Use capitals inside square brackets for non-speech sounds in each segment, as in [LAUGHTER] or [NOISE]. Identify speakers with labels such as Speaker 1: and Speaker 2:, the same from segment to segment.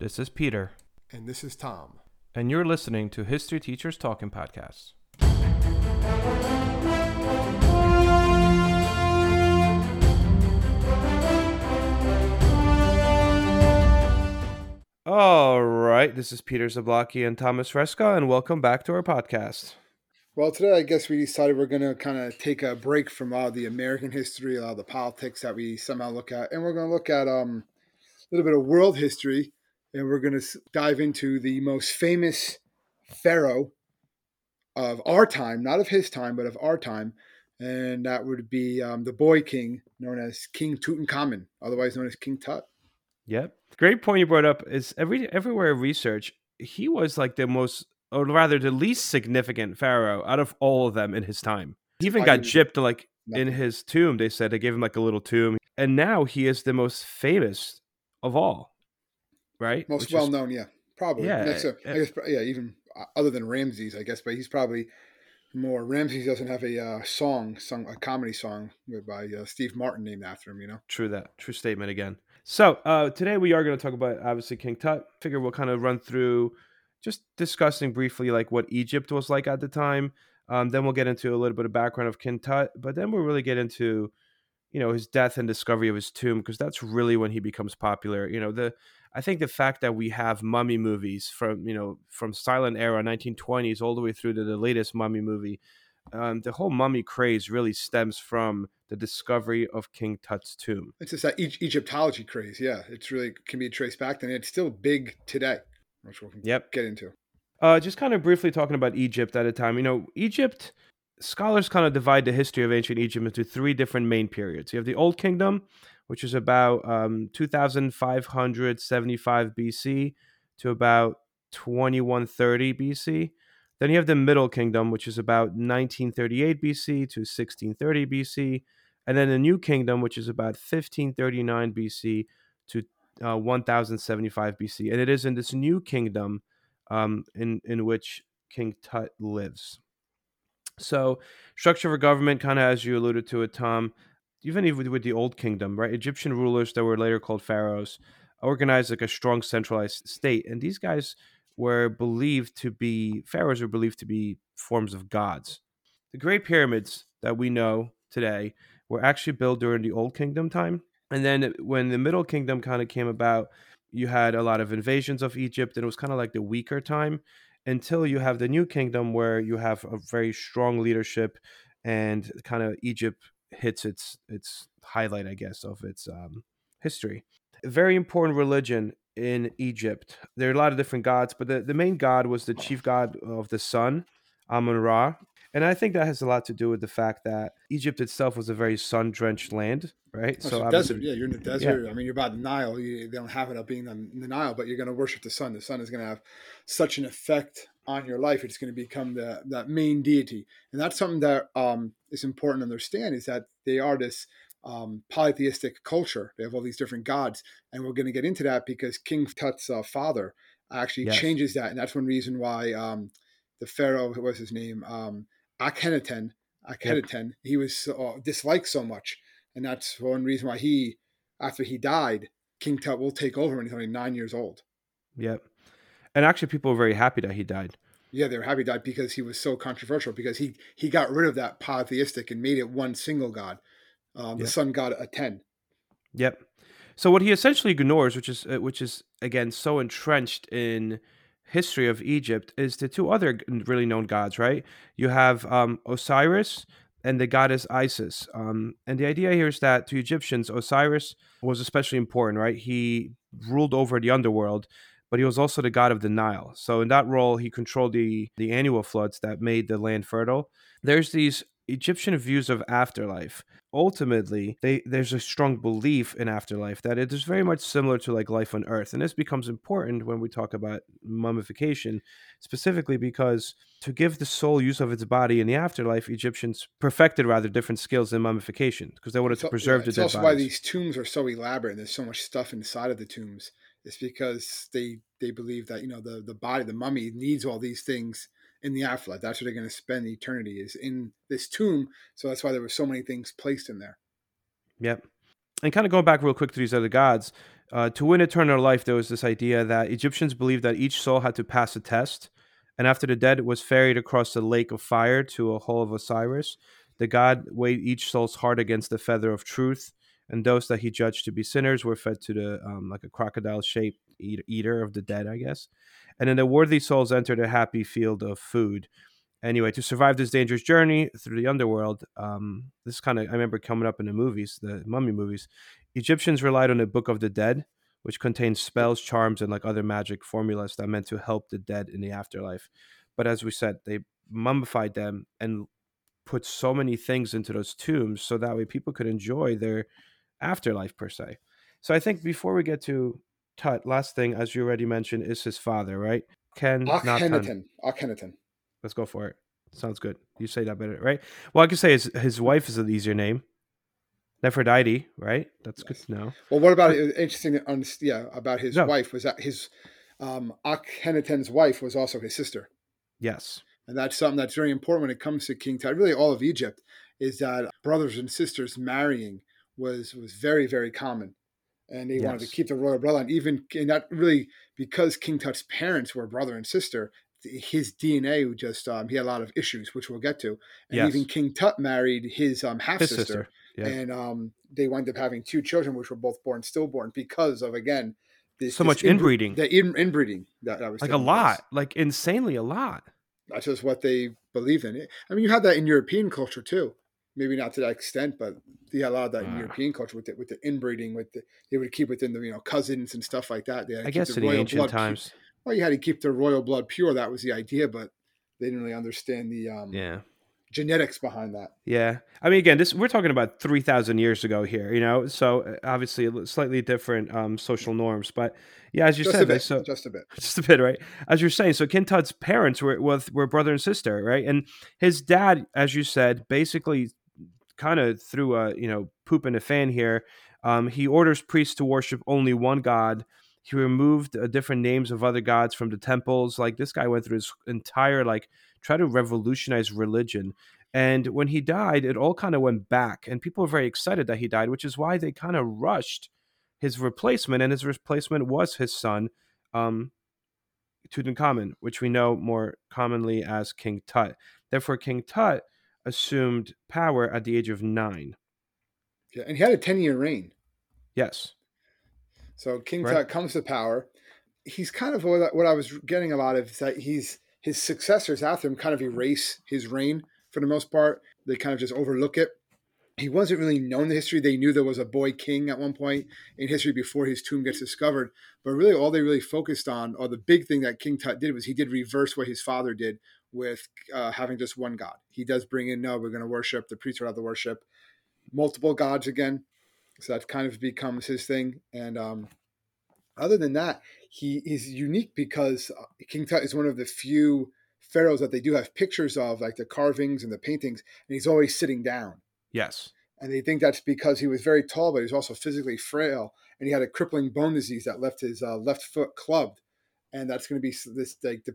Speaker 1: This is Peter,
Speaker 2: And this is Tom.
Speaker 1: and you're listening to History Teachers Talking Podcasts. All right, this is Peter Zablocki and Thomas Fresca, and welcome back to our podcast.
Speaker 2: Well, today I guess we decided we're going to kind of take a break from all the American history, a lot of the politics that we somehow look at, and we're going to look at um, a little bit of world history, and we're going to dive into the most famous pharaoh of our time, not of his time, but of our time, and that would be um, the boy king known as King Tutankhamun, otherwise known as King Tut.
Speaker 1: Yep. Great point you brought up is every everywhere I research, he was like the most or rather the least significant pharaoh out of all of them in his time. He even
Speaker 2: I
Speaker 1: got gypped like in his tomb. They said they gave him like a little tomb. And now he is the most famous of all. Right?
Speaker 2: Most
Speaker 1: Which
Speaker 2: well
Speaker 1: is-
Speaker 2: known, yeah, probably.
Speaker 1: Yeah,
Speaker 2: Next I guess, yeah, even uh, other than Ramses, I guess, but he's probably more. Ramses doesn't have a uh, song, sung a comedy song by uh, Steve Martin named after him. You know,
Speaker 1: True that. True statement again. So uh, today we are going to talk about obviously King Tut. Figure we'll kind of run through just discussing briefly like what Egypt was like at the time. Um, then we'll get into a little bit of background of King Tut, but then we'll really get into you know his death and discovery of his tomb because that's really when he becomes popular. You know the I think the fact that we have mummy movies from you know from silent era 1920s all the way through to the latest mummy movie. Um, the whole mummy craze really stems from the discovery of King Tut's tomb.
Speaker 2: it's just that e- Egyptology craze. Yeah, it's really can be traced back, and it's still big today, which we'll
Speaker 1: Yep.
Speaker 2: get into.
Speaker 1: Uh, just kind of briefly talking about Egypt at a time. You know, Egypt scholars kind of divide the history of ancient Egypt into three different main periods. You have the Old Kingdom, which is about um, 2,575 BC to about 2130 BC. Then you have the Middle Kingdom, which is about 1938 BC to 1630 BC. And then the New Kingdom, which is about 1539 BC to uh, 1075 BC. And it is in this new kingdom um, in in which King Tut lives. So, structure of government, kind of as you alluded to it, Tom, even even with the Old Kingdom, right? Egyptian rulers that were later called pharaohs organized like a strong centralized state, and these guys were believed to be pharaohs were believed to be forms of gods. The Great Pyramids that we know today were actually built during the Old Kingdom time, and then when the Middle Kingdom kind of came about, you had a lot of invasions of Egypt, and it was kind of like the weaker time until you have the New Kingdom, where you have a very strong leadership, and kind of Egypt hits its its highlight, I guess, of its um, history. A very important religion in Egypt. There are a lot of different gods, but the, the main god was the chief god of the sun, Amun Ra. And I think that has a lot to do with the fact that Egypt itself was a very sun drenched land, right?
Speaker 2: Oh, so
Speaker 1: obviously-
Speaker 2: desert, yeah, you're in the desert. I mean, you're by the Nile. You, they don't have it up being on the Nile, but you're going to worship the sun. The sun is going to have such an effect on your life. It's going to become the that main deity, and that's something that um, is important to understand. Is that they are this um, polytheistic culture. They have all these different gods, and we're going to get into that because King Tut's uh, father actually
Speaker 1: Yes.
Speaker 2: changes that, and that's one reason why um, the pharaoh, what was his name, um, Akhenaten, Akhenaten, he was so, uh, disliked so much and that's one reason why he, after he died, King Tut will take over when he's only nine years old.
Speaker 1: Yep. And actually, people were very happy that he died.
Speaker 2: Yeah, they were happy he died because he was so controversial because he he got rid of that polytheistic and made it one single god, um, the
Speaker 1: Yeah.
Speaker 2: sun god Aten.
Speaker 1: Yep. So what he essentially ignores, which is uh, which is again so entrenched in history of Egypt, is the two other really known gods. Right? You have um, Osiris and the goddess Isis. Um, and the idea here is that to Egyptians, Osiris was especially important. Right? He ruled over the underworld, but he was also the god of the Nile. So in that role, he controlled the the annual floods that made the land fertile. There's these Egyptian views of afterlife ultimately they, there's a strong belief in afterlife that it is very much similar to like life on earth and this becomes important when we talk about mummification specifically because to give the soul use of its body in the afterlife egyptians perfected rather different skills in mummification because they wanted to preserve
Speaker 2: yeah,
Speaker 1: the
Speaker 2: it's
Speaker 1: dead
Speaker 2: also why these tombs are so elaborate and there's so much stuff inside of the tombs. It's because they they believe that you know the the body, the mummy needs all these things in the afterlife. That's where they're going to spend eternity is in this tomb. So that's why there were so many things placed in there.
Speaker 1: Yep. And kind of going back real quick to these other gods, Uh, to win eternal life, there was this idea that Egyptians believed that each soul had to pass a test, and after the dead was ferried across the lake of fire to a hole of Osiris, the god weighed each soul's heart against the feather of truth, and those that he judged to be sinners were fed to the um, like a crocodile-shaped eat- eater of the dead, I guess. And then the worthy souls entered a happy field of food. Anyway, to survive this dangerous journey through the underworld, um, this kind of I remember coming up in the movies, the mummy movies. Egyptians relied on the Book of the Dead, which contains spells, charms, and like other magic formulas that meant to help the dead in the afterlife. But as we said, they mummified them and put so many things into those tombs so that way people could enjoy their afterlife per se. So I think before we get to Tut, last thing, as you already mentioned, is his father, right? Ken.
Speaker 2: Akhenaten. Akhenaten.
Speaker 1: Let's go for it. Sounds good. You say that better, right? Well, I can say his his wife is an easier name. Nefertiti, right? That's good to know.
Speaker 2: Well, what about interesting? to un- Yeah, about his
Speaker 1: No.
Speaker 2: wife was that his um, Akhenaten's wife was also his sister,
Speaker 1: Yes.
Speaker 2: and that's something that's very important when it comes to King Tut. Really, all of Egypt is that brothers and sisters marrying was was very very common, and they wanted to keep the royal bloodline. Even and that really because King Tut's parents were brother and sister. His DNA would just um, he had a lot of issues, which we'll get to. And
Speaker 1: Yes.
Speaker 2: even King Tut married his um, half
Speaker 1: His
Speaker 2: sister.
Speaker 1: Yeah.
Speaker 2: and um, they wound up having two children, which were both born stillborn because of again this,
Speaker 1: So
Speaker 2: this
Speaker 1: much inbreeding.
Speaker 2: The in, inbreeding that, that was
Speaker 1: like a lot, like insanely a lot.
Speaker 2: That's just what they believed in. I mean, you have that in European culture too. Maybe not to that extent, but you had a lot of that in
Speaker 1: Ah.
Speaker 2: European culture with the, with the inbreeding. With the, they would keep within the you know cousins and stuff like that. They had
Speaker 1: I guess in the
Speaker 2: royal
Speaker 1: ancient times.
Speaker 2: well, you had to keep the royal blood pure. That was the idea, but they didn't really understand the um,
Speaker 1: Yeah.
Speaker 2: genetics behind that.
Speaker 1: Yeah. I mean, again, this we're talking about three thousand years ago here, you know. So uh, obviously, slightly different um, social norms, but yeah, as you
Speaker 2: Just
Speaker 1: said,
Speaker 2: bit.
Speaker 1: so
Speaker 2: just a bit. [LAUGHS]
Speaker 1: just a bit, right? As you're saying, so King Tut's parents were were, were brother and sister, right? And his dad, as you said, basically kind of threw a you know poop in a fan here. Um, he orders priests to worship only one god. He removed uh, different names of other gods from the temples. Like this guy went through his entire like try to revolutionize religion. And when he died, it all kind of went back, and people were very excited that he died, which is why they kind of rushed his replacement, and his replacement was his son, um, Tutankhamun, which we know more commonly as King Tut. Therefore, King Tut assumed power at the age of nine.
Speaker 2: Yeah, and he had a ten year reign.
Speaker 1: Yes.
Speaker 2: So King
Speaker 1: Right.
Speaker 2: Tut comes to power. He's kind of what I, what I was getting a lot of is that he's his successors after him kind of erase his reign for the most part. They kind of just overlook it. He wasn't really known the history. They knew there was a boy king at one point in history before his tomb gets discovered. But really, all they really focused on, or the big thing that King Tut did, was he did reverse what his father did with uh, having just one god. He does bring in, no, we're going to worship, the priests are allowed to worship multiple gods again. So that kind of becomes his thing. And um, other than that, he is unique because uh, King Tut is one of the few pharaohs that they do have pictures of, like the carvings and the paintings, and he's always sitting down.
Speaker 1: Yes.
Speaker 2: And they think that's because he was very tall, but he was also physically frail, and he had a crippling bone disease that left his uh, left foot clubbed, and that's going to be this like the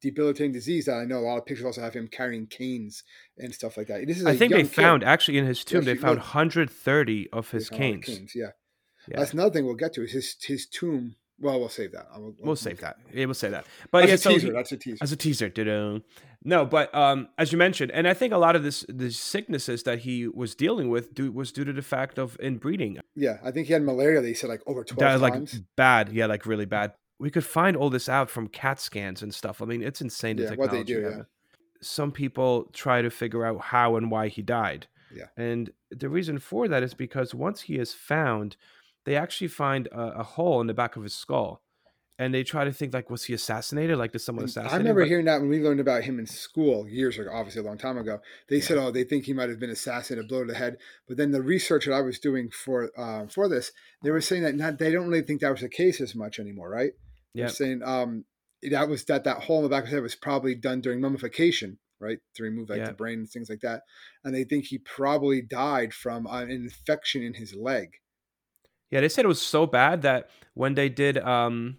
Speaker 2: debilitating disease that I know a lot of pictures also have him carrying canes and stuff like that. This is
Speaker 1: I think they
Speaker 2: young kid.
Speaker 1: found actually in his tomb they found
Speaker 2: looked-
Speaker 1: 130 of his
Speaker 2: found of
Speaker 1: canes.
Speaker 2: Yeah.
Speaker 1: Yeah.
Speaker 2: that's another thing we'll get to is his his tomb. Well, we'll save that. We'll,
Speaker 1: We'll save that. Yeah, we'll say that. But
Speaker 2: That's
Speaker 1: yeah,
Speaker 2: a
Speaker 1: so
Speaker 2: teaser.
Speaker 1: he-
Speaker 2: that's a teaser.
Speaker 1: as a teaser. da-dum. No, but um, as you mentioned, and I think a lot of this the sicknesses that he was dealing with due, was due to the fact of inbreeding.
Speaker 2: Yeah, I think he had malaria. They said like over
Speaker 1: That
Speaker 2: twelve
Speaker 1: like bad, yeah, like really bad. We could find all this out from CAT scans and stuff. I mean, it's insane the
Speaker 2: Yeah, what they do, yeah.
Speaker 1: Some people try to figure out how and why he died.
Speaker 2: Yeah.
Speaker 1: And the reason for that is because once he is found, they actually find a, a hole in the back of his skull. And they try to think like, was he assassinated? Like, did someone assassinate
Speaker 2: I
Speaker 1: him?
Speaker 2: remember
Speaker 1: But-
Speaker 2: hearing that when we learned about him in school years ago, obviously a long time ago. They said, "Oh, they think he might have been assassinated, blow to the head." But then the research that I was doing for uh, for this, they were saying that not, they don't really think that was the case as much anymore, right? They're saying um, that was that that hole in the back of his head was probably done during mummification, right, to remove like
Speaker 1: Yeah.
Speaker 2: the brain and things like that. And they think he probably died from uh, an infection in his leg.
Speaker 1: Yeah, they said it was so bad that when they did, um,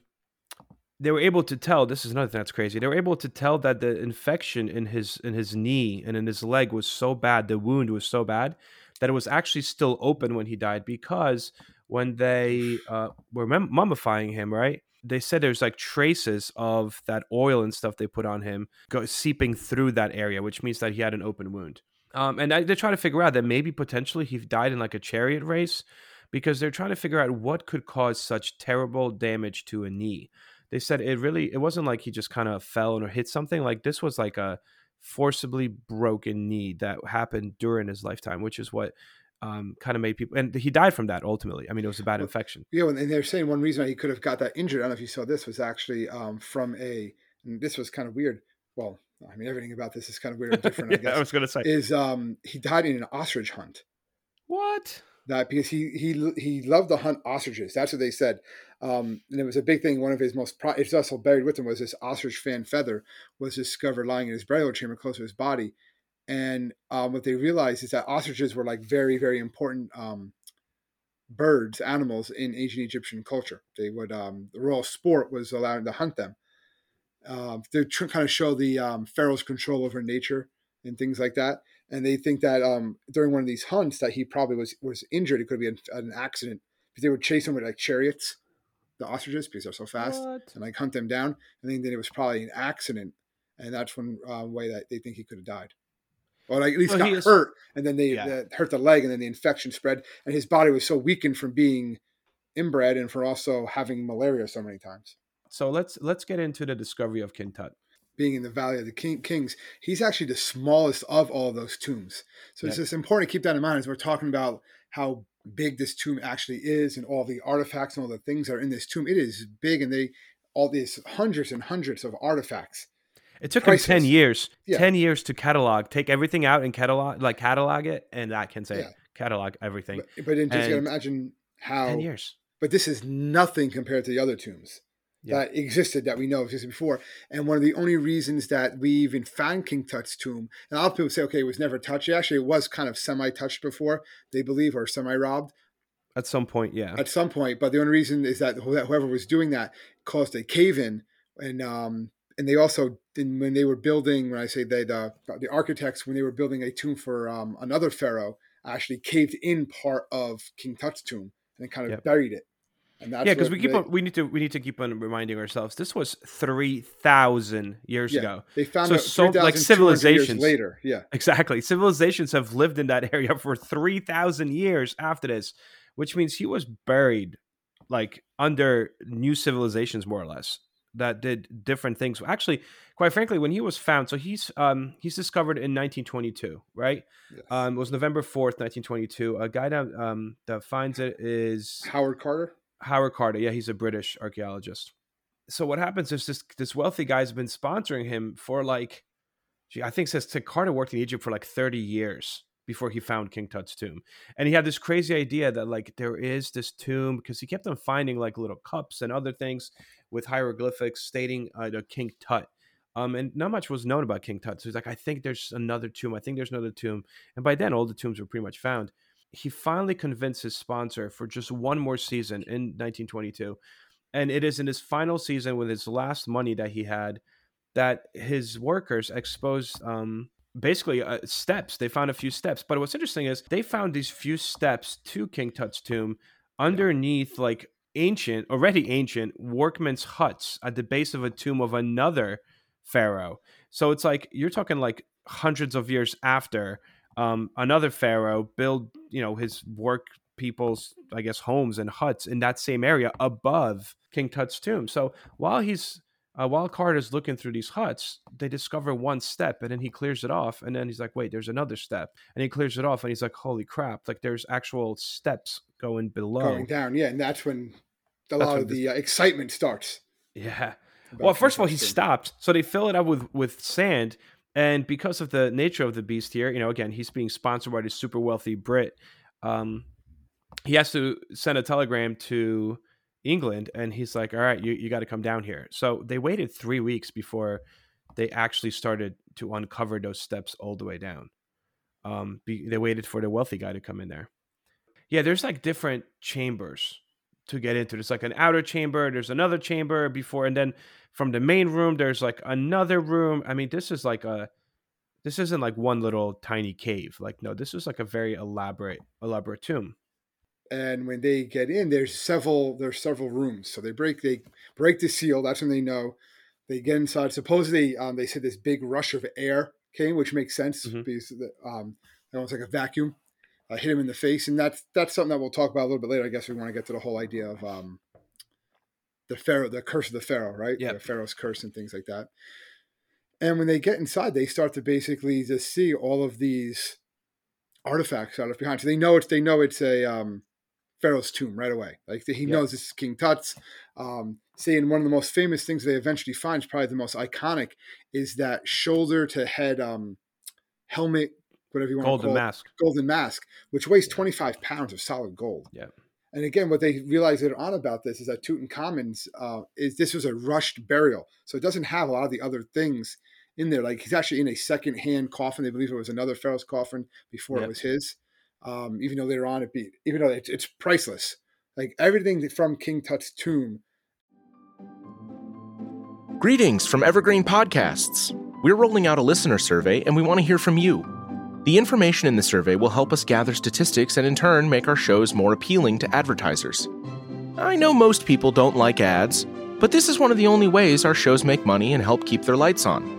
Speaker 1: they were able to tell. This is another thing that's crazy. They were able to tell that the infection in his in his knee and in his leg was so bad. The wound was so bad that it was actually still open when he died because when they uh, were mum- mummifying him, right? They said there's like traces of that oil and stuff they put on him go seeping through that area, which means that he had an open wound. Um, and I, they're trying to figure out that maybe potentially he died in like a chariot race because they're trying to figure out what could cause such terrible damage to a knee. They said it really it wasn't like he just kind of fell or hit something like this was like a forcibly broken knee that happened during his lifetime, which is what um, kind of made people and he died from that ultimately. I mean, it was a bad
Speaker 2: Well,
Speaker 1: infection.
Speaker 2: Yeah, and they're saying one reason why he could have got that injured. I don't know if you saw this was actually um, from a. And this was kind of weird. Well, I mean, everything about this is kind of weird and different. I [LAUGHS] guess
Speaker 1: I was gonna say
Speaker 2: is um, he died in an ostrich hunt.
Speaker 1: what?
Speaker 2: That because he he he loved to hunt ostriches. That's what they said, um, and it was a big thing. One of his most pro- it's also buried with him was this ostrich fan feather was discovered lying in his burial chamber close to his body, and um, what they realized is that ostriches were like very very important um, birds animals in ancient Egyptian culture. They would um, the royal sport was allowed to hunt them. Um, to tr- kind of show the um, pharaoh's control over nature and things like that and they think that um, during one of these hunts that he probably was was injured. It could be an, an accident because they would chase him with like chariots, the ostriches, because they're so fast,
Speaker 1: What?
Speaker 2: and like hunt them down. And then, then it was probably an accident, and that's one uh, way that they think he could have died, or like at least
Speaker 1: Well,
Speaker 2: got hurt, and then they
Speaker 1: Yeah.
Speaker 2: that hurt the leg, and then the infection spread, and his body was so weakened from being inbred and for also having malaria so many times.
Speaker 1: So let's let's get into the discovery of King Tut.
Speaker 2: being in the Valley of the King, Kings, he's actually the smallest of all those tombs. So it's just important to keep that in mind as we're talking about how big this tomb actually is and all the artifacts and all the things that are in this tomb. It is big, and they all these hundreds and hundreds of artifacts.
Speaker 1: It took him ten years,
Speaker 2: Yeah.
Speaker 1: ten years to catalog, take everything out and catalog, like catalog it, and I can say
Speaker 2: Yeah.
Speaker 1: catalog everything.
Speaker 2: But, but then just gotta imagine how.
Speaker 1: Ten years.
Speaker 2: But this is nothing compared to the other tombs
Speaker 1: Yeah.
Speaker 2: that existed that we know existed before. And one of the only reasons that we even found King Tut's tomb, and a lot of people say, okay, it was never touched. Actually, it was kind of semi-touched before, they believe, or semi-robbed.
Speaker 1: At some point, yeah.
Speaker 2: at some point. But the only reason is that whoever was doing that caused a cave in, and um, and they also when they were building, when I say they the the architects when they were building a tomb for um, another pharaoh, actually caved in part of King Tut's tomb and kind of
Speaker 1: Yep.
Speaker 2: buried it. And that's
Speaker 1: yeah, because we keep
Speaker 2: they,
Speaker 1: on. We need to. We need to keep on reminding ourselves. This was three thousand years
Speaker 2: Yeah.
Speaker 1: ago.
Speaker 2: They found
Speaker 1: So-
Speaker 2: it
Speaker 1: so, like,
Speaker 2: 3,200 years
Speaker 1: civilizations.
Speaker 2: later. Yeah,
Speaker 1: Exactly. [LAUGHS] Civilizations have lived in that area for 3,000 years after this, which means he was buried like under new civilizations, more or less, that did different things. Actually, quite frankly, when he was found, so he's um he's discovered in 1922, right?
Speaker 2: Yes.
Speaker 1: Um, it was November 4th, 1922. A guy that um that finds it is
Speaker 2: Howard Carter.
Speaker 1: Howard Carter. Yeah, he's a British archaeologist. So what happens is this this wealthy guy's been sponsoring him for like, gee, I think says to Carter worked in Egypt for like thirty years before he found King Tut's tomb, and he had this crazy idea that like there is this tomb because he kept on finding like little cups and other things with hieroglyphics stating uh, the King Tut. Um, and not much was known about King Tut. So he's like, I think there's another tomb. I think there's another tomb. And by then, all the tombs were pretty much found he finally convinced his sponsor for just one more season in 1922 and it is in his final season with his last money that he had that his workers exposed um, basically uh, steps. They found a few steps. But what's interesting is they found these few steps to king tut's tomb underneath like ancient already ancient workmen's huts at the base of a tomb of another pharaoh. So it's like you're talking like hundreds of years after um, another pharaoh build you know his work people's i guess homes and huts in that same area above king tut's tomb. So while he's uh, while carter's looking through these huts they discover one step and then he clears it off and then he's like wait there's another step and he clears it off and he's like holy crap like there's actual steps going below
Speaker 2: going down. Yeah, and that's when a
Speaker 1: That's
Speaker 2: lot
Speaker 1: when
Speaker 2: of the uh, excitement starts.
Speaker 1: yeah well first of all he stopped so they fill it up with with sand and because of the nature of the beast here you know again he's being sponsored by this super wealthy brit um he has to send a telegram to england and he's like all right you, you got to come down here. So they waited three weeks before they actually started to uncover those steps all the way down. Um be, they waited for the wealthy guy to come in there. Yeah there's like different chambers to get into. There's like an outer chamber there's another chamber before and then from the main room there's like another room. I mean this is like a this isn't like one little tiny cave. Like no this is like a very elaborate elaborate tomb
Speaker 2: and when they get in, there's several there's several rooms. So they break they break the seal. That's when they know. They get inside. Supposedly, um, they said this big rush of air came, which makes sense
Speaker 1: Mhm.
Speaker 2: because um, almost like a vacuum uh, hit him in the face, and that's that's something that we'll talk about a little bit later. I guess we want to get to the whole idea of um, the pharaoh, the curse of the pharaoh, right?
Speaker 1: Yeah.
Speaker 2: The pharaoh's curse and things like that. And when they get inside, they start to basically just see all of these artifacts out of behind. So they know it's they know it's a um, pharaoh's tomb right away. Like he
Speaker 1: Yeah.
Speaker 2: knows this is King Tut's. Um, saying one of the most famous things they eventually find is probably the most iconic is that shoulder to head um, helmet, whatever you want to
Speaker 1: Golden
Speaker 2: call it, golden
Speaker 1: mask.
Speaker 2: golden mask, which weighs 25 pounds of solid gold.
Speaker 1: Yeah.
Speaker 2: And again, what they realize later on about this is that Tutankhamun's uh, is this was a rushed burial, so it doesn't have a lot of the other things in there. Like he's actually in a second-hand coffin. They believe it was another pharaoh's coffin before
Speaker 1: Yep.
Speaker 2: it was his. Um, even though later on it be, even though it's, it's priceless, like everything from King Tut's tomb.
Speaker 3: Greetings from Evergreen Podcasts. We're rolling out a listener survey and we want to hear from you. The information in the survey will help us gather statistics and in turn make our shows more appealing to advertisers. I know most people don't like ads, but this is one of the only ways our shows make money and help keep their lights on.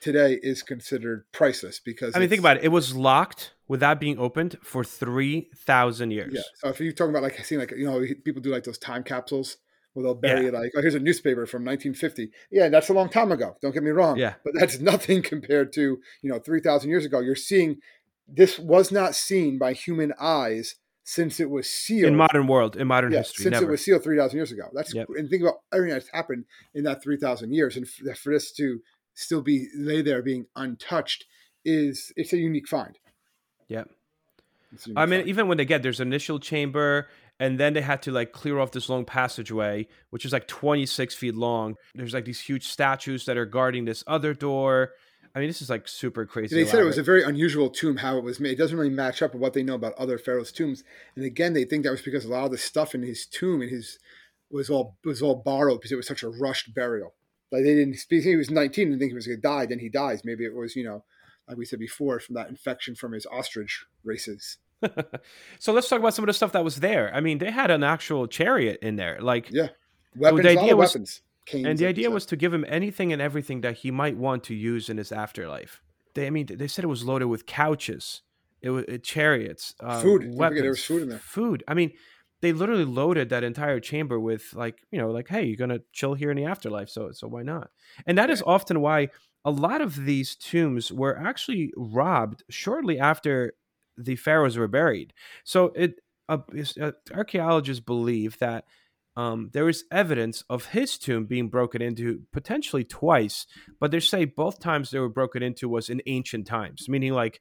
Speaker 2: Today is considered priceless because
Speaker 1: I mean, think about it. It was locked without being opened for three thousand years.
Speaker 2: Yeah. So if you're talking about like I seeing like you know people do like those time capsules where they'll bury
Speaker 1: Yeah.
Speaker 2: it like oh here's a newspaper from 1950. Yeah, that's a long time ago. Don't get me wrong.
Speaker 1: Yeah.
Speaker 2: But that's [LAUGHS] nothing compared to you know 3,000 years ago. You're seeing this was not seen by human eyes since it was sealed
Speaker 1: In modern world, in modern
Speaker 2: yeah,
Speaker 1: history,
Speaker 2: since
Speaker 1: never.
Speaker 2: it was sealed 3,000 years ago. That's
Speaker 1: Yep.
Speaker 2: and think about everything that's happened in that 3,000 years, and for, for this to still be lay there being untouched is it's a unique find.
Speaker 1: yeah.
Speaker 2: Unique
Speaker 1: I mean,
Speaker 2: find.
Speaker 1: even when they get there's initial chamber, and then they had to like clear off this long passageway, which is like 26 feet long. There's like these huge statues that are guarding this other door. I mean, this is like super crazy.
Speaker 2: They said it was a very unusual tomb, how it was made. It doesn't really match up with what they know about other pharaohs' tombs. And again, they think that was because a lot of the stuff in his tomb and his was all was all borrowed because it was such a rushed burial. Like they didn't speak. He was 19 and think he was going to die. Then he dies. Maybe it was you know, like we said before, from that infection from his ostrich races. [LAUGHS]
Speaker 1: so let's talk about some of the stuff that was there. I mean, they had an actual chariot in there, like,
Speaker 2: Yeah, weapons.
Speaker 1: the idea was-
Speaker 2: weapons. Canes,
Speaker 1: and the idea was to give him anything and everything that he might want to use in his afterlife. They, I mean, they said it was loaded with couches, it was it, chariots, uh,
Speaker 2: Food.
Speaker 1: Weapons,
Speaker 2: there was food in there.
Speaker 1: Food. I mean, they literally loaded that entire chamber with like, you know, like, hey, you're gonna chill here in the afterlife, so so why not? And that is often why a lot of these tombs were actually robbed shortly after the pharaohs were buried. So it uh, uh, archaeologists believe that um, there is evidence of his tomb being broken into potentially twice, but they say both times they were broken into was in ancient times, meaning like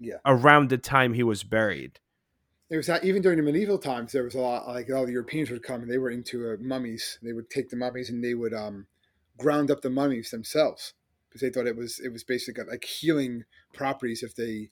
Speaker 2: Yeah.
Speaker 1: around the time he was buried.
Speaker 2: It was that even during the medieval times, there was a lot like all the Europeans would come and they were into uh, mummies. They would take the mummies and they would um, ground up the mummies themselves because they thought it was it was basically like healing properties if they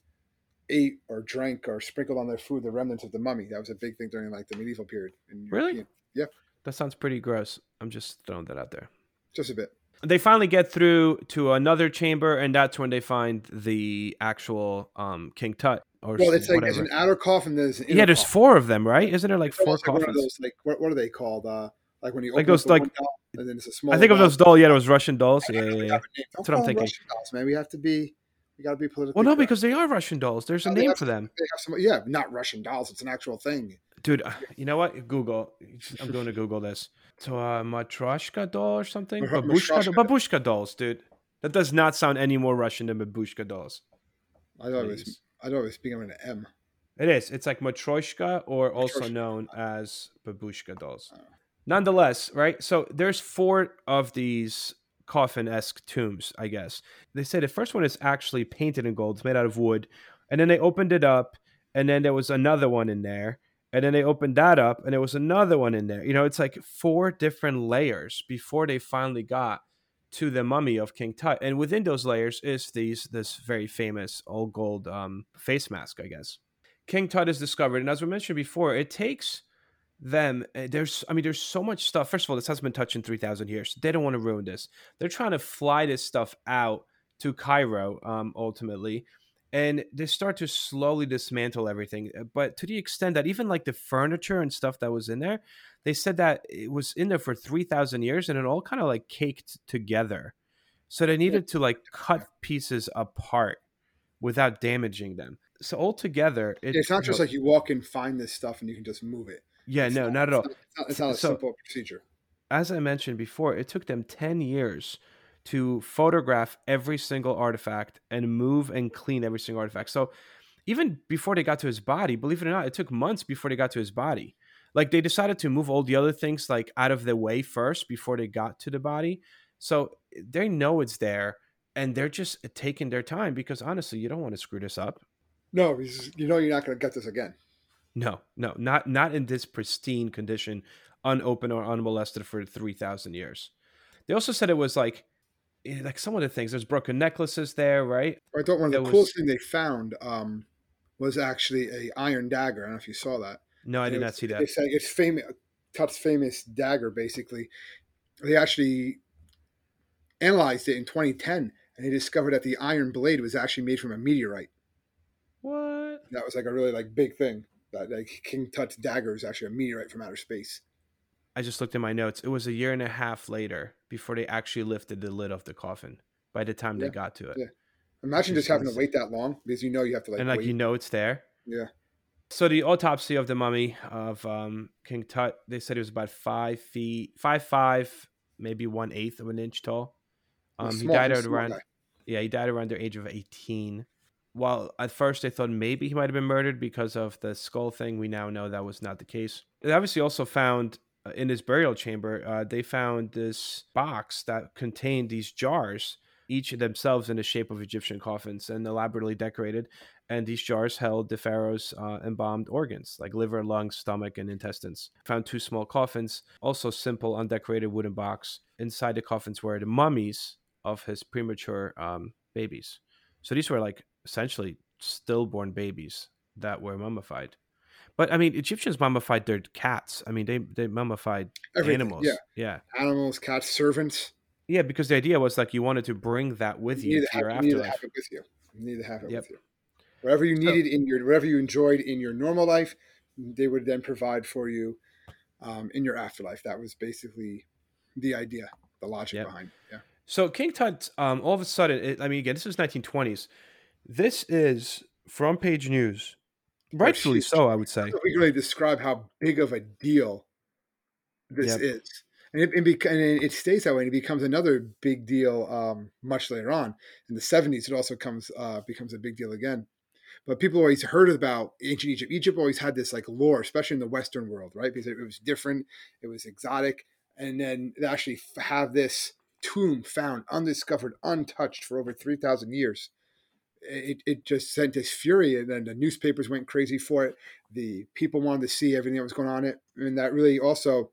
Speaker 2: ate or drank or sprinkled on their food the remnants of the mummy. That was a big thing during like the medieval period. In
Speaker 1: Really?
Speaker 2: European-
Speaker 1: That sounds pretty gross. I'm just throwing that out there.
Speaker 2: Just a bit.
Speaker 1: They finally get through to another chamber, and that's when they find the actual um, King Tut. Or
Speaker 2: Well, it's like there's an outer coffin. There's an inner
Speaker 1: yeah, there's
Speaker 2: coffin.
Speaker 1: four of them, right? Isn't there like four
Speaker 2: like
Speaker 1: coffins?
Speaker 2: those like what, what are they called? Uh, like when you
Speaker 1: Like those, like-
Speaker 2: doll and then it's a small.
Speaker 1: I think of those dolls. Yeah, those Russian dolls. Yeah, yeah, yeah. That's what I'm thinking.
Speaker 2: Russian dolls, man. We have to be. We got to be political.
Speaker 1: Well, no, because they are Russian dolls. There's a
Speaker 2: No, they
Speaker 1: name
Speaker 2: have
Speaker 1: for them.
Speaker 2: Some, yeah, not Russian dolls. It's an actual thing.
Speaker 1: Dude, uh, you know what? Google. I'm going to Google this. So, uh, Matryoshka doll or something? Babushka, babushka dolls, dude. That does not sound any more Russian than babushka dolls.
Speaker 2: I thought it was.
Speaker 1: Please.
Speaker 2: I thought it was beginning with an M.
Speaker 1: It is. It's like Matryoshka or also
Speaker 2: Matryoshka.
Speaker 1: known as babushka dolls.
Speaker 2: Oh.
Speaker 1: Nonetheless, right? So there's four of these coffin-esque tombs, I guess. They say the first one is actually painted in gold. It's made out of wood. And then they opened it up and then there was another one in there. And then they opened that up, and there was another one in there. You know, it's like four different layers before they finally got to the mummy of King Tut. And within those layers is these this very famous all gold um, face mask, I guess. King Tut is discovered, and as we mentioned before, it takes them. eh, There's, I mean, there's so much stuff. First of all, this hasn't been touched in three thousand years. They don't want to ruin this. They're trying to fly this stuff out to Cairo, um, ultimately, and they start to slowly dismantle everything. uh, But to the extent that even like the furniture and stuff that was in there, they said that it was in there for three thousand years, and it all kind of like caked together. So they needed to like cut pieces apart without damaging them. So altogether, it,
Speaker 2: It's not
Speaker 1: you
Speaker 2: just
Speaker 1: know-
Speaker 2: like you walk in, find this stuff, and you can just move it.
Speaker 1: yeah,
Speaker 2: It's
Speaker 1: no, not at all.
Speaker 2: It's not, it's not a
Speaker 1: So-
Speaker 2: simple procedure.
Speaker 1: as I mentioned before, it took them 10 years to photograph every single artifact and move and clean every single artifact. So even before they got to his body, believe it or not, it took months before they got to his body. Like they decided to move all the other things like out of the way first before they got to the body. So they know it's there and they're just taking their time because honestly, you don't want to screw this up.
Speaker 2: No, you know you're not going to get this again.
Speaker 1: No, no, not not in this pristine condition, unopened or unmolested for three thousand years. They also said it was like, eh, like some of the things. There's broken necklaces there, right?
Speaker 2: I thought one of the
Speaker 1: There
Speaker 2: coolest
Speaker 1: was-
Speaker 2: thing they found um, was actually a iron dagger. I don't know if you saw that.
Speaker 1: No, I did not see that.
Speaker 2: They say it's famous, Tut's famous dagger. Basically, they actually analyzed it in 2010, and they discovered that the iron blade was actually made from a meteorite.
Speaker 1: What?
Speaker 2: That was like a really like big thing. That like King Tut's dagger is actually a meteorite from outer space.
Speaker 1: I just looked in my notes. It was a year and a half later before they actually lifted the lid off the coffin. By the time they got to it,
Speaker 2: yeah. Imagine just having to wait that long because you know you have to like
Speaker 1: and like
Speaker 2: wait.
Speaker 1: you know it's there.
Speaker 2: yeah,
Speaker 1: So the autopsy of the mummy of um, King Tut, they said he was about five feet, five five, maybe one eighth of an inch tall. Um, he died at around
Speaker 2: guy.
Speaker 1: yeah, he died around the age of 18. While at first they thought maybe he might have been murdered because of the skull thing, we now know that was not the case. They obviously also found uh, in his burial chamber, uh, they found this box that contained these jars, each themselves in the shape of Egyptian coffins and elaborately decorated. And these jars held the pharaoh's uh, embalmed organs, like liver, lungs, stomach, and intestines. Found two small coffins, also simple, undecorated wooden box. Inside the coffins were the mummies of his premature um, babies. So these were like essentially stillborn babies that were mummified. But I mean, Egyptians mummified their cats. I mean, they they mummified
Speaker 2: Everything,
Speaker 1: animals.
Speaker 2: yeah.
Speaker 1: yeah,
Speaker 2: Animals, cats, servants.
Speaker 1: yeah. Because the idea was like you wanted to bring that with you
Speaker 2: need
Speaker 1: to your
Speaker 2: you need to have it with you. You need to have it
Speaker 1: Yep.
Speaker 2: with you. Whatever you needed in your, whatever you enjoyed in your normal life, they would then provide for you um, in your afterlife. That was basically the idea, the logic
Speaker 1: Yep.
Speaker 2: behind. it. Yeah.
Speaker 1: So King Tut, um, all of a sudden, it, I mean, again, this is 1920s. This is front page news, rightfully so, I would say.
Speaker 2: We really describe how big of a deal this
Speaker 1: Yep.
Speaker 2: is. And it, it, bec- and it stays that way, and it becomes another big deal um, much later on. In the 70s, it also comes uh, becomes a big deal again. But people always heard about ancient Egypt. Egypt always had this like lore, especially in the Western world, right? Because it, was different, it was exotic, and then they actually have this tomb found undiscovered, untouched for over three thousand years. It, it just sent this fury, and then the newspapers went crazy for it. The people wanted to see everything that was going on it, and that really also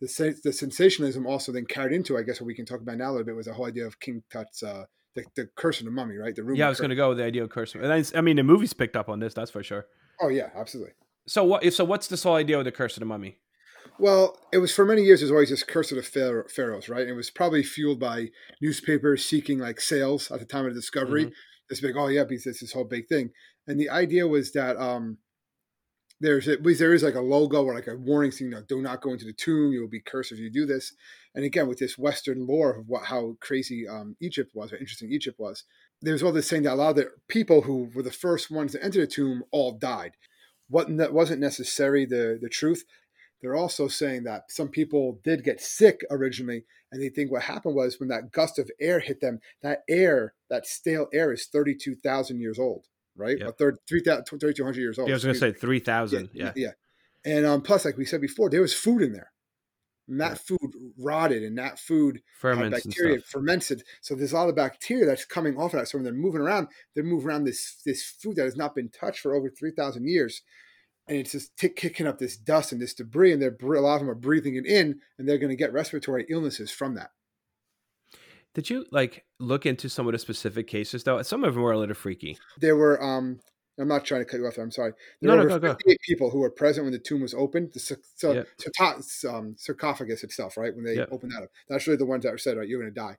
Speaker 2: the the sensationalism also then carried into, I guess, what we can talk about now a little bit was the whole idea of King Tut's uh, the, the curse of the mummy, right? The room.
Speaker 1: Yeah, I was going to go with the idea of curse. And I, I mean, the movies picked up on this, that's for sure.
Speaker 2: Oh yeah, absolutely.
Speaker 1: So what? If so, what's this whole idea of the curse of the mummy?
Speaker 2: Well, it was for many years. There's always this curse of the pharaoh, pharaohs, right? And it was probably fueled by newspapers seeking like sales at the time of the discovery.
Speaker 1: Mhm.
Speaker 2: This big, oh yeah, because it's this whole big thing. And the idea was that um, there's at least there is like a logo or like a warning "No, do not go into the tomb. You will be cursed if you do this." And again, with this Western lore of what how crazy um, Egypt was, or interesting Egypt was, there's all this saying that a lot of the people who were the first ones to enter the tomb all died. What wasn't necessarily the the truth. They're also saying that some people did get sick originally, and they think what happened was when that gust of air hit them, that air, that stale air, is thirty-two thousand years old, right?
Speaker 1: Yep.
Speaker 2: 30, 3,200 years old.
Speaker 1: yeah, I was going to say 3,000.
Speaker 2: me.
Speaker 1: Yeah.
Speaker 2: yeah. And um, plus, like we said before, there was food in there. And that food rotted, and that food had
Speaker 1: Ferments
Speaker 2: bacteria fermented. So there's a lot of bacteria that's coming off of that. So when they're moving around, they're moving around this this food that has not been touched for over three thousand years, and it's just tick kicking up this dust and this debris, and they're a lot of them are breathing it in, and they're going to get respiratory illnesses from that.
Speaker 1: Did you like look into some of the specific cases though? Some of them were a little freaky.
Speaker 2: There were um I'm not trying to cut you off there. I'm sorry. There
Speaker 1: No,
Speaker 2: were
Speaker 1: no,
Speaker 2: over
Speaker 1: go, go.
Speaker 2: 58 people who were present when the tomb was opened. The so, um, sarcophagus itself, right? When they opened that up. That's really the ones that were said, right, you're going to die.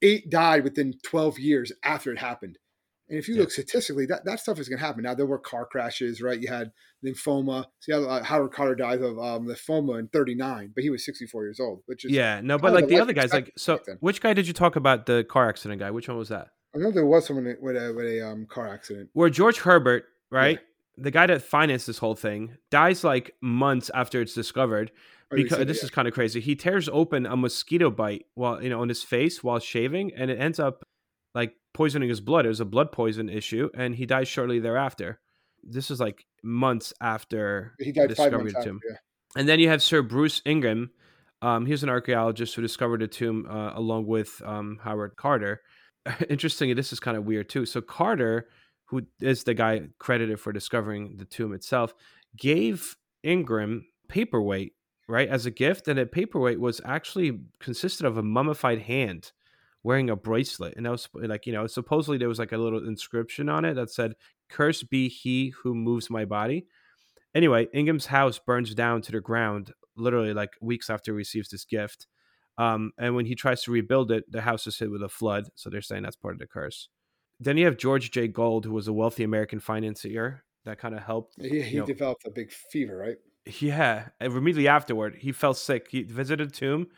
Speaker 2: Eight died within 12 years after it happened. And if you
Speaker 1: Yeah.
Speaker 2: look statistically, that, that stuff is going to happen. Now, there were car crashes, right? You had lymphoma. See how uh, Howard Carter died of um, lymphoma in 39, but he was 64 years old, which is,
Speaker 1: Yeah, no, but
Speaker 2: Oh,
Speaker 1: like
Speaker 2: the
Speaker 1: the other guys, like so. Which guy did you talk about? The car accident guy. Which one was that?
Speaker 2: I know there was someone with a, with a um, car accident.
Speaker 1: Where George Herbert, right, the guy that financed this whole thing, dies like months after it's discovered.
Speaker 2: Or
Speaker 1: because this
Speaker 2: yeah.
Speaker 1: is kind of crazy. He tears open a mosquito bite while you know on his face while shaving, and it ends up like poisoning his blood. It was a blood poison issue, and he dies shortly thereafter. This is like months after
Speaker 2: He died five
Speaker 1: discovery
Speaker 2: months
Speaker 1: of the
Speaker 2: after.
Speaker 1: tomb.
Speaker 2: Yeah.
Speaker 1: And then you have Sir Bruce Ingram. Um, he's an archaeologist who discovered the tomb uh, along with um, Howard Carter. [LAUGHS] Interestingly, this is kind of weird too. So Carter, who is the guy credited for discovering the tomb itself, gave Ingram paperweight right as a gift, and the paperweight was actually consisted of a mummified hand wearing a bracelet, and that was like you know supposedly there was like a little inscription on it that said "Cursed be he who moves my body." Anyway, Ingram's house burns down to the ground literally like weeks after he receives this gift. Um, and when he tries to rebuild it, the house is hit with a flood. So they're saying that's part of the curse. Then you have George J. Gould, who was a wealthy American financier that kind of helped.
Speaker 2: He, he
Speaker 1: know,
Speaker 2: developed a big fever, right?
Speaker 1: yeah, and immediately afterward, he fell sick. He visited a tomb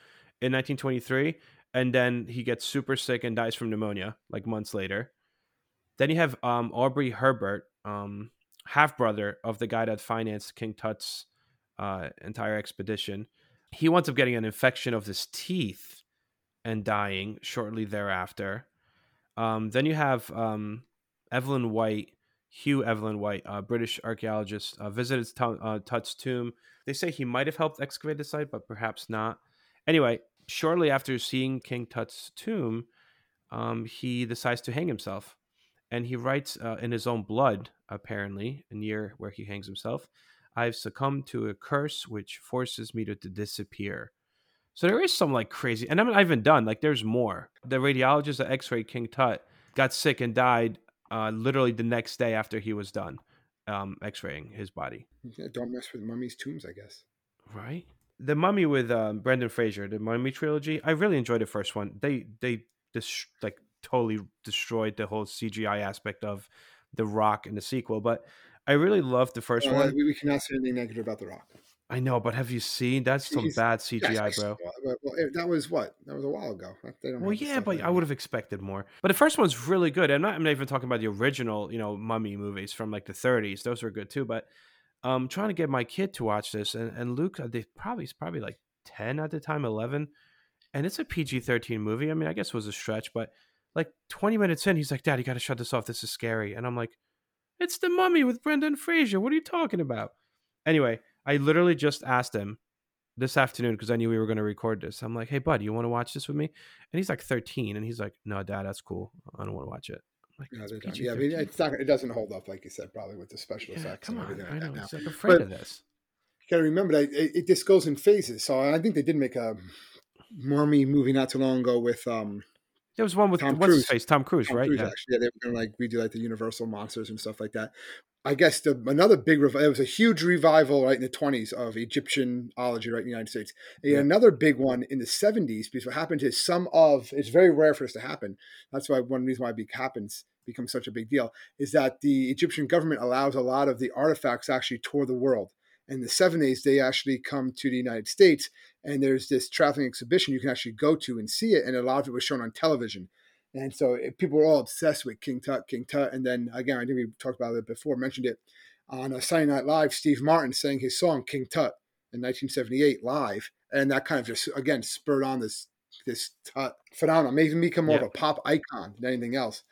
Speaker 1: in 1923, and then he gets super sick and dies from pneumonia like months later. Then you have um, Aubrey Herbert, um, half brother of the guy that financed King Tut's uh, entire expedition. He winds up getting an infection of his teeth and dying shortly thereafter. Um, then you have um, Evelyn White, Hugh Evelyn White, a British archaeologist, uh, visited uh, Tut's tomb. They say he might have helped excavate the site, but perhaps not. Anyway, shortly after seeing King Tut's tomb, um, he decides to hang himself. And he writes uh, in his own blood, apparently, near where he hangs himself, I've succumbed to a curse which forces me to, to disappear. So there is some like crazy, and I'm not even done. Like there's more. The radiologist that X-rayed King Tut got sick and died uh, literally the next day after he was done um, X-raying his body.
Speaker 2: Yeah, don't mess with mummies' tombs, I guess.
Speaker 1: Right. The Mummy with um, Brendan Fraser, the Mummy trilogy. I really enjoyed the first one. They they dis- like totally destroyed the whole CGI aspect of the Rock in the sequel, but I really loved the first
Speaker 2: Uh,
Speaker 1: one.
Speaker 2: we, we cannot say anything negative about The Rock.
Speaker 1: I know, but have you seen? That's some
Speaker 2: He's-
Speaker 1: bad CGI, bro.
Speaker 2: saw it, But, well, that was what? That was a while ago. They don't
Speaker 1: Well, yeah, but I would have expected more. But the first one's really good. I'm not, I'm not even talking about the original, you know, Mummy movies from like the 30s. Those were good too. But um, trying to get my kid to watch this, and, and Luke, uh, they probably he's probably like 10 at the time, 11, and it's a PG-13 movie. I mean, I guess it was a stretch, but like 20 minutes in, he's like, "Dad, you got to shut this off. This is scary." And I'm like, "It's the Mummy with Brendan Fraser. What are you talking about?" Anyway, I literally just asked him this afternoon because I knew we were going to record this. I'm like, "Hey, bud, you want to watch this with me?" And he's like 13, and he's like, "No, Dad, that's cool. I don't want to watch it." I'm like,
Speaker 2: Yeah,
Speaker 1: "It's
Speaker 2: they don't. yeah, I mean, it's not. It doesn't hold up like you said, probably with the special
Speaker 1: Yeah,
Speaker 2: effects
Speaker 1: come
Speaker 2: and
Speaker 1: on,
Speaker 2: everything
Speaker 1: I
Speaker 2: like
Speaker 1: know.
Speaker 2: that. Now,
Speaker 1: He's like afraid
Speaker 2: But-
Speaker 1: of this.
Speaker 2: you got to remember that it, it, this goes in phases. So I think they did make a mummy movie not too long ago with um
Speaker 1: There was one with
Speaker 2: Tom
Speaker 1: what's his
Speaker 2: Cruise.
Speaker 1: face, Tom Cruise,
Speaker 2: Tom
Speaker 1: right?
Speaker 2: Cruise,
Speaker 1: yeah.
Speaker 2: actually. Yeah, they were gonna like redo like the Universal monsters and stuff like that. I guess the another big revival. It was a huge revival right in the twenties of Egyptianology right in the United States. And
Speaker 1: Yeah.
Speaker 2: Another big one in the seventies because what happened is some of it's very rare for this to happen. That's why one reason why it be- happens becomes such a big deal is that the Egyptian government allows a lot of the artifacts actually tour the world. In the 70s, they actually come to the United States, and there's this traveling exhibition you can actually go to and see it, and a lot of it was shown on television. And so it, people were all obsessed with King Tut, King Tut. And then again, I think we talked about it before, mentioned it on a Saturday Night Live. Steve Martin sang his song King Tut in 1978 live, and that kind of just again spurred on this this Tut phenomenon, made him become more
Speaker 1: Yeah.
Speaker 2: of a pop icon than anything else.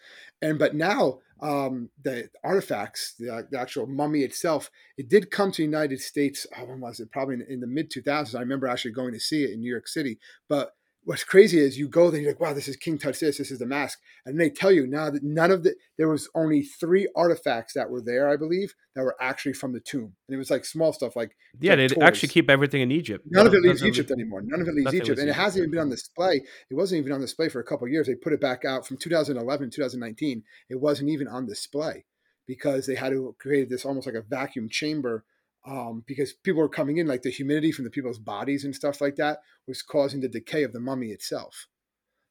Speaker 2: And but now um, the artifacts, the, the actual mummy itself, it did come to the United States. Oh, when was it? Probably in, in the mid 2000s. I remember actually going to see it in New York City, but what's crazy is you go there, you're like, wow, this is King Tut this, this is the mask. And they tell you now that none of the, there was only three artifacts that were there, I believe, that were actually from the tomb. And it was like small stuff like.
Speaker 1: Yeah, they actually keep everything in Egypt.
Speaker 2: None of it leaves Egypt anymore. None of it leaves Egypt. And it hasn't even been on display. It wasn't even on display for a couple of years. They put it back out from 2011, 2019. It wasn't even on display because they had to create this almost like a vacuum chamber um, because people were coming in, like the humidity from the people's bodies and stuff like that was causing the decay of the mummy itself.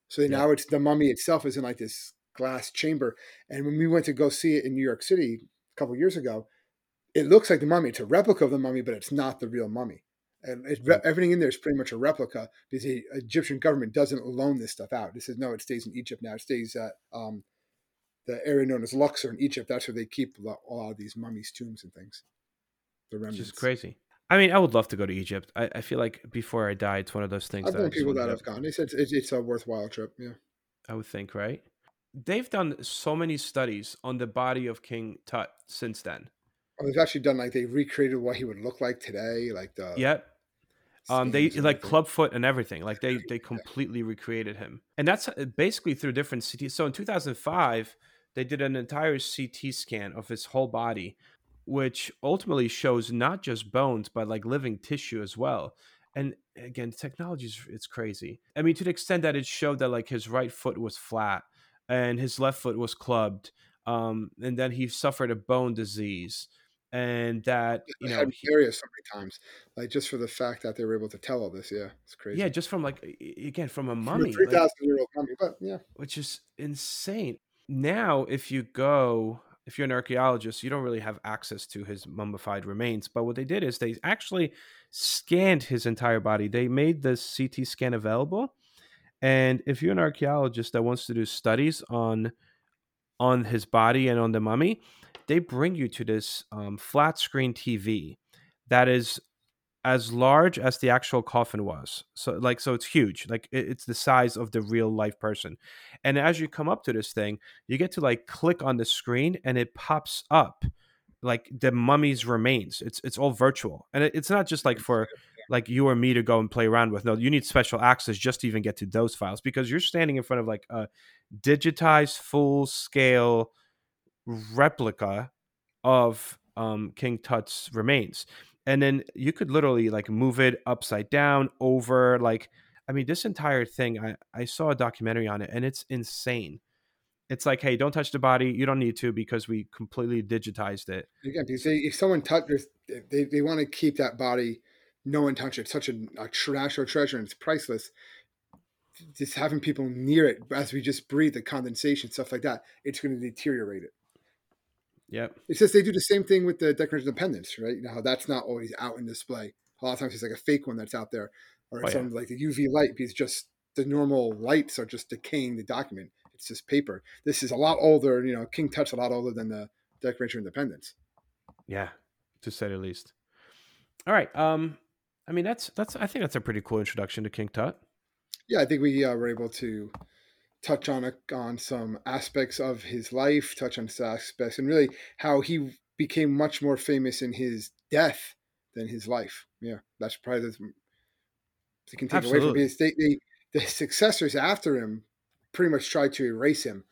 Speaker 2: So
Speaker 1: Yeah.
Speaker 2: now it's the mummy itself is in like this glass chamber. And when we went to go see it in New York City a couple years ago, it looks like the mummy. It's a replica of the mummy, but it's not the real mummy. And
Speaker 1: Yep.
Speaker 2: everything in there is pretty much a replica because the Egyptian government doesn't loan this stuff out. It says no, it stays in Egypt now. It stays at um, the area known as Luxor in Egypt. That's where they keep a lot of these mummies' tombs and things. The
Speaker 1: Which
Speaker 2: remnants.
Speaker 1: is crazy. I mean, I would love to go to Egypt. I, I feel like before I die, it's one of those things
Speaker 2: I've
Speaker 1: that
Speaker 2: known
Speaker 1: just
Speaker 2: people that have gone. They said it's, it's a worthwhile trip. Yeah.
Speaker 1: I would think, right? They've done so many studies on the body of King Tut since then.
Speaker 2: Oh, they've actually done like they recreated what he would look like today, like the
Speaker 1: Yep. Um, they like clubfoot and everything. Like they they completely recreated him, and that's uh, basically through different CT. So in 2005, they did an entire CT scan of his whole body, which ultimately shows not just bones but like living tissue as well. And again, technology is it's crazy. I mean, to the extent that it showed that like his right foot was flat and his left foot was clubbed, um, and then he suffered a bone disease, and that you know he,
Speaker 2: areas so many times, like just for the fact that they were able to tell all this. Yeah, it's crazy.
Speaker 1: yeah, just from like again from a mummy,
Speaker 2: a three
Speaker 1: like,
Speaker 2: year old mummy, but yeah,
Speaker 1: which is insane. Now, if you go, if you're an archaeologist, you don't really have access to his mummified remains. But what they did is they actually scanned his entire body. They made the CT scan available, and if you're an archaeologist that wants to do studies on on his body and on the mummy, they bring you to this um, flat screen TV that is as large as the actual coffin was. So like so it's huge. Like it- it's the size of the real life person. And as you come up to this thing, you get to like click on the screen and it pops up like the mummy's remains. It's it's all virtual. And it, it's not just like for like you or me to go and play around with. No, you need special access just to even get to those files because you're standing in front of like a digitized full scale replica of um, King Tut's remains. And then you could literally like move it upside down, over. Like, I mean, this entire thing, I, I saw a documentary on it and it's insane. It's like, hey, don't touch the body. You don't need to because we completely digitized it.
Speaker 2: again, because they, if someone touches, they they want to keep that body, no one touch it. Such a, a or treasure and it's priceless. Just having people near it as we just breathe the condensation stuff like that, it's going to deteriorate it.
Speaker 1: Yep.
Speaker 2: It's just they do the same thing with the Declaration of Independence, right? You know how that's not always out in display. A lot of times it's like a fake one that's out there, or
Speaker 1: Oh,
Speaker 2: it's
Speaker 1: yeah.
Speaker 2: on like the UV light because just the normal lights are just decaying the document. It's just paper. This is a lot older. You know, King Tut's a lot older than the Declaration of Independence.
Speaker 1: Yeah, to say the least. All right. Um, I mean, that's that's. I think that's a pretty cool introduction to King Tut.
Speaker 2: Yeah, I think we uh, were able to touch on a, on some aspects of his life, touch on some aspects, and really how he became much more famous in his death than his life. Yeah, that's probably the they can take away from
Speaker 1: Absolutely.
Speaker 2: they, they the successors after him pretty much tried to erase him,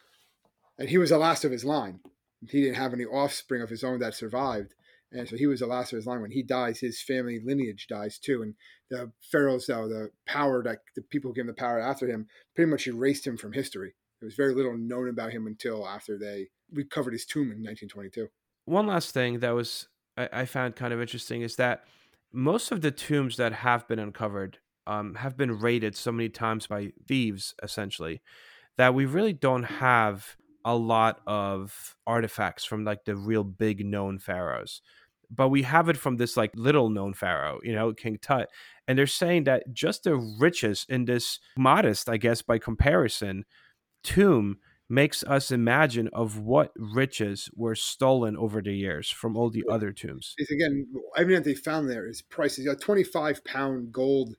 Speaker 2: and he was the last of his line. He didn't have any offspring of his own that survived, and so he was the last of his line. When he dies, his family lineage dies too, and the pharaohs, though the power that the people who gave him the power after him, pretty much erased him from history. There was very little known about him until after they recovered his tomb in 1922.
Speaker 1: One last thing that was I, I found kind of interesting is that most of the tombs that have been uncovered um, have been raided so many times by thieves, essentially, that we really don't have a lot of artifacts from like the real big known pharaohs. But we have it from this like little known pharaoh, you know, King Tut. And they're saying that just the riches in this modest, I guess, by comparison, tomb makes us imagine of what riches were stolen over the years from all the other tombs.
Speaker 2: Because again, everything that they found there is prices. A 25 pound gold,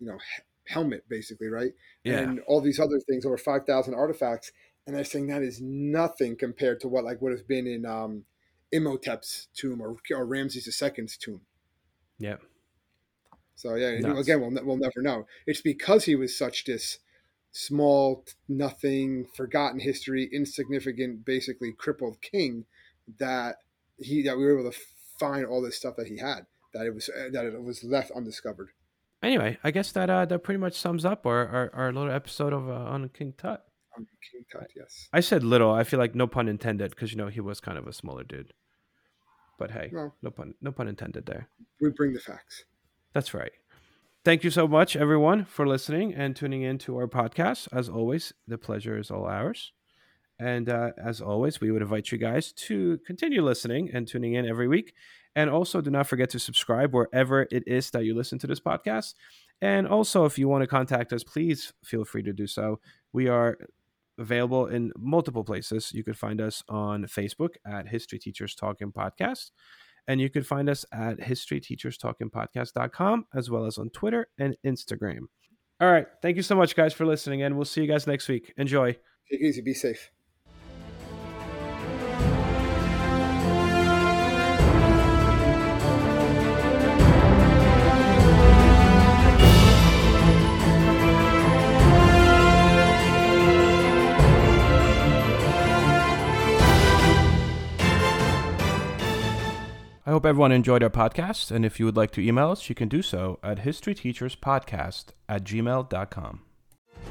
Speaker 2: you know, he- helmet basically, right?
Speaker 1: Yeah.
Speaker 2: And all these other things, over 5,000 artifacts, and they're saying that is nothing compared to what like would have been in um, Imhotep's tomb or, or Ramses II's tomb.
Speaker 1: Yeah.
Speaker 2: So yeah,
Speaker 1: Nuts.
Speaker 2: again, we'll we'll never know. It's because he was such this small, nothing, forgotten history, insignificant, basically crippled king that he that we were able to find all this stuff that he had that it was uh, that it was left undiscovered.
Speaker 1: Anyway, I guess that uh, that pretty much sums up our, our, our little episode of uh, on King Tut.
Speaker 2: King Tut, yes.
Speaker 1: I said little. I feel like no pun intended because you know he was kind of a smaller dude. But hey,
Speaker 2: Well,
Speaker 1: no pun no pun intended there.
Speaker 2: we bring the facts.
Speaker 1: That's right. Thank you so much, everyone, for listening and tuning in to our podcast. As always, the pleasure is all ours. And uh, as always, we would invite you guys to continue listening and tuning in every week. And also, do not forget to subscribe wherever it is that you listen to this podcast. And also, if you want to contact us, please feel free to do so. We are available in multiple places. You could find us on Facebook at History Teachers Talking Podcast. And you can find us at historyteacherstalkingpodcast.com as well as on Twitter and Instagram. All right. Thank you so much, guys, for listening. And we'll see you guys next week. Enjoy.
Speaker 2: Take it easy. Be safe.
Speaker 1: I hope everyone enjoyed our podcast. And if you would like to email us, you can do so at historyteacherspodcast at gmail.com.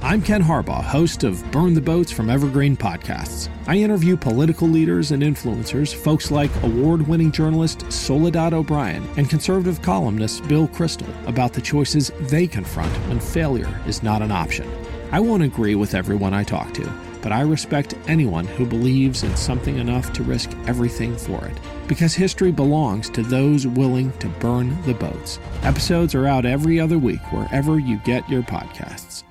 Speaker 4: I'm Ken Harbaugh, host of Burn the Boats from Evergreen Podcasts. I interview political leaders and influencers, folks like award winning journalist Soledad O'Brien and conservative columnist Bill Kristol, about the choices they confront when failure is not an option. I won't agree with everyone I talk to, but I respect anyone who believes in something enough to risk everything for it. Because history belongs to those willing to burn the boats. Episodes are out every other week wherever you get your podcasts.